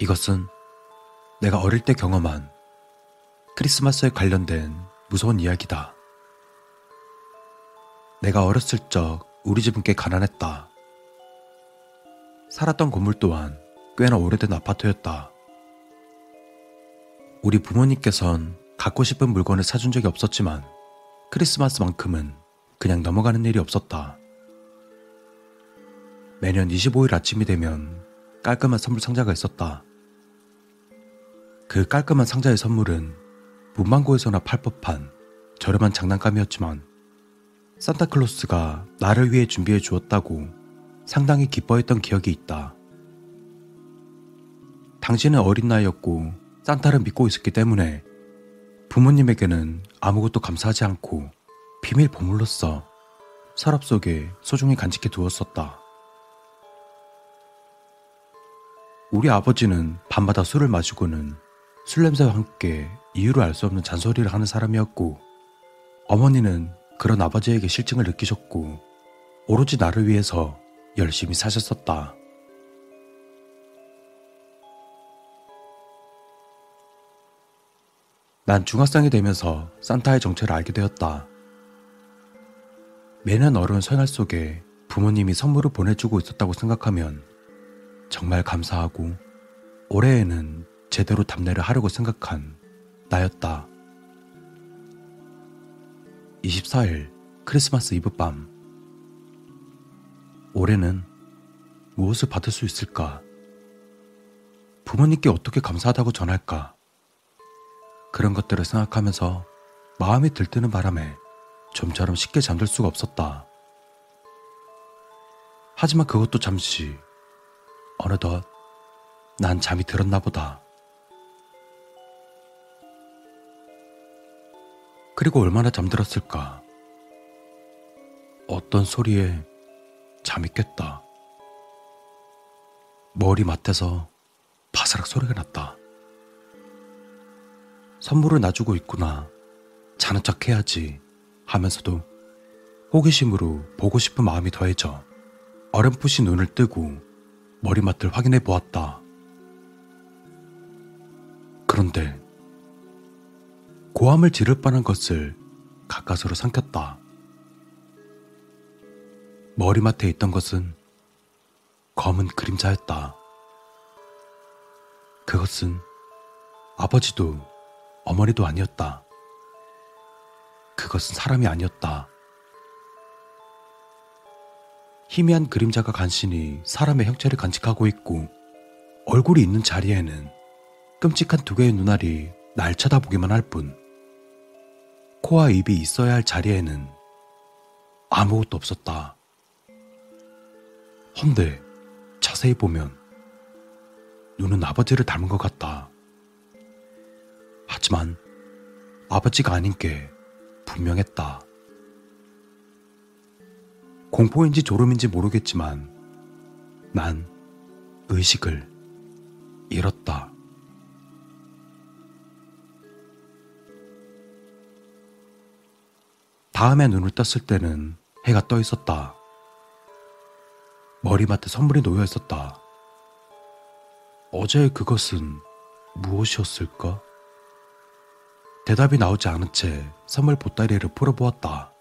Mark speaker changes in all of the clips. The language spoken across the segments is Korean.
Speaker 1: 이것은 내가 어릴 때 경험한 크리스마스에 관련된 무서운 이야기다. 내가 어렸을 적 우리 집은 꽤 가난했다. 살았던 건물 또한 꽤나 오래된 아파트였다. 우리 부모님께선 갖고 싶은 물건을 사준 적이 없었지만 크리스마스만큼은 그냥 넘어가는 일이 없었다. 매년 25일 아침이 되면 깔끔한 선물 상자가 있었다. 그 깔끔한 상자의 선물은 문방구에서나 팔 법한 저렴한 장난감이었지만 산타클로스가 나를 위해 준비해 주었다고 상당히 기뻐했던 기억이 있다. 당신은 어린 나이였고 산타를 믿고 있었기 때문에 부모님에게는 아무것도 감사하지 않고 비밀 보물로서 서랍 속에 소중히 간직해 두었었다. 우리 아버지는 밤마다 술을 마시고는 술 냄새와 함께 이유를 알 수 없는 잔소리를 하는 사람이었고 어머니는 그런 아버지에게 실증을 느끼셨고 오로지 나를 위해서 열심히 사셨었다. 난 중학생이 되면서 산타의 정체를 알게 되었다. 매년 어려운 생활 속에 부모님이 선물을 보내주고 있었다고 생각하면 정말 감사하고 올해에는 제대로 답례를 하려고 생각한 나였다. 24일 크리스마스 이브 밤. 올해는 무엇을 받을 수 있을까? 부모님께 어떻게 감사하다고 전할까? 그런 것들을 생각하면서 마음이 들뜨는 바람에 좀처럼 쉽게 잠들 수가 없었다. 하지만 그것도 잠시 어느덧 난 잠이 들었나 보다. 그리고 얼마나 잠들었을까? 어떤 소리에 잠이 깼다. 머리맡에서 바사락 소리가 났다. 선물을 놔주고 있구나. 자는 척 해야지 하면서도 호기심으로 보고 싶은 마음이 더해져 어렴풋이 눈을 뜨고 머리맡을 확인해 보았다. 그런데 고함을 지를 뻔한 것을 가까스로 삼켰다. 머리맡에 있던 것은 검은 그림자였다. 그것은 아버지도 어머니도 아니었다. 그것은 사람이 아니었다. 희미한 그림자가 간신히 사람의 형체를 간직하고 있고 얼굴이 있는 자리에는 끔찍한 두 개의 눈알이 날 쳐다보기만 할 뿐. 코와 입이 있어야 할 자리에는 아무것도 없었다. 헌데 자세히 보면 눈은 아버지를 닮은 것 같다. 하지만 아버지가 아닌 게 분명했다. 공포인지 졸음인지 모르겠지만 난 의식을 잃었다. 다음에 눈을 떴을 때는 해가 떠 있었다. 머리맡에 선물이 놓여 있었다. 어제 그것은 무엇이었을까? 대답이 나오지 않은 채 선물 보따리를 풀어보았다.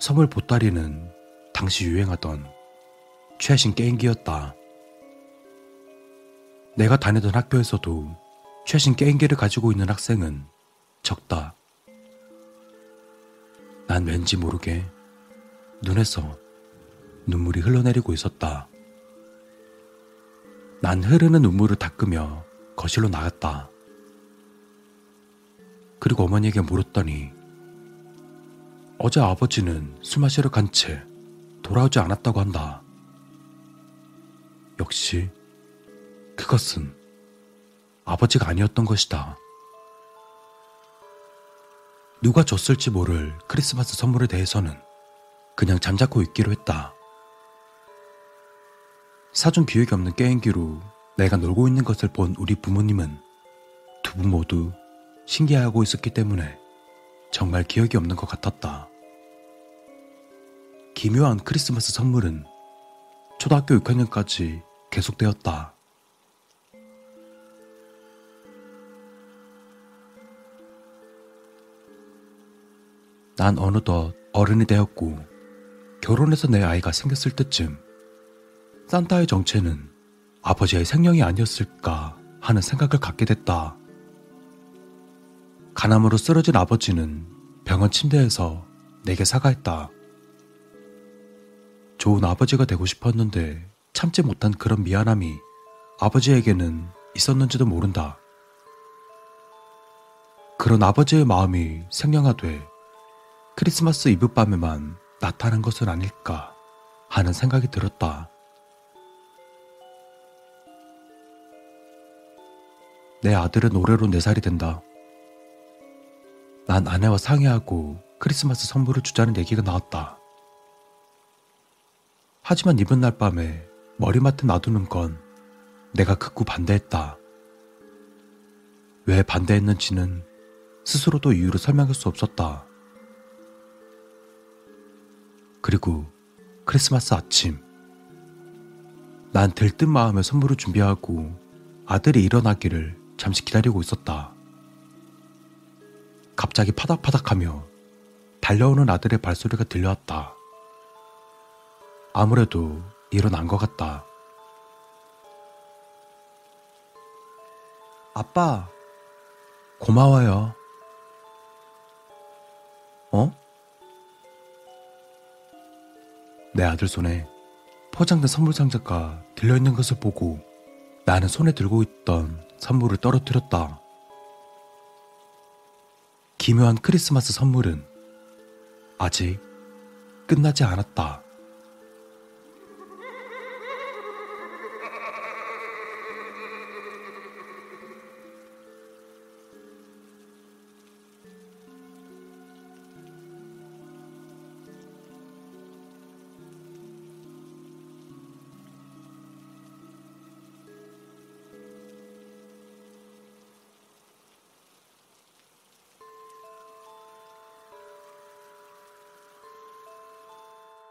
Speaker 1: 선물 보따리는 당시 유행하던 최신 게임기였다. 내가 다니던 학교에서도 최신 게임기를 가지고 있는 학생은 적다. 난 왠지 모르게 눈에서 눈물이 흘러내리고 있었다. 난 흐르는 눈물을 닦으며 거실로 나갔다. 그리고 어머니에게 물었더니 어제 아버지는 술 마시러 간 채 돌아오지 않았다고 한다. 역시 그것은 아버지가 아니었던 것이다. 누가 줬을지 모를 크리스마스 선물에 대해서는 그냥 잠자코 있기로 했다. 사준 기억이 없는 게임기로 내가 놀고 있는 것을 본 우리 부모님은 두 분 모두 신기해하고 있었기 때문에 정말 기억이 없는 것 같았다. 기묘한 크리스마스 선물은 초등학교 6학년까지 계속되었다. 난 어느덧 어른이 되었고 결혼해서 내 아이가 생겼을 때쯤 산타의 정체는 아버지의 생명이 아니었을까 하는 생각을 갖게 됐다. 가남으로 쓰러진 아버지는 병원 침대에서 내게 사과했다. 좋은 아버지가 되고 싶었는데 참지 못한 그런 미안함이 아버지에게는 있었는지도 모른다. 그런 아버지의 마음이 생명화돼 크리스마스 이브 밤에만 나타난 것은 아닐까 하는 생각이 들었다. 내 아들은 올해로 4살이 된다. 난 아내와 상의하고 크리스마스 선물을 주자는 얘기가 나왔다. 하지만 이번 날 밤에 머리맡에 놔두는 건 내가 극구 반대했다. 왜 반대했는지는 스스로도 이유를 설명할 수 없었다. 그리고 크리스마스 아침. 난 들뜬 마음에 선물을 준비하고 아들이 일어나기를 잠시 기다리고 있었다. 갑자기 파닥파닥하며 달려오는 아들의 발소리가 들려왔다. 아무래도 일어난 것 같다. 아빠, 고마워요. 어? 내 아들 손에 포장된 선물 상자가 들려있는 것을 보고 나는 손에 들고 있던 선물을 떨어뜨렸다. 기묘한 크리스마스 선물은 아직 끝나지 않았다.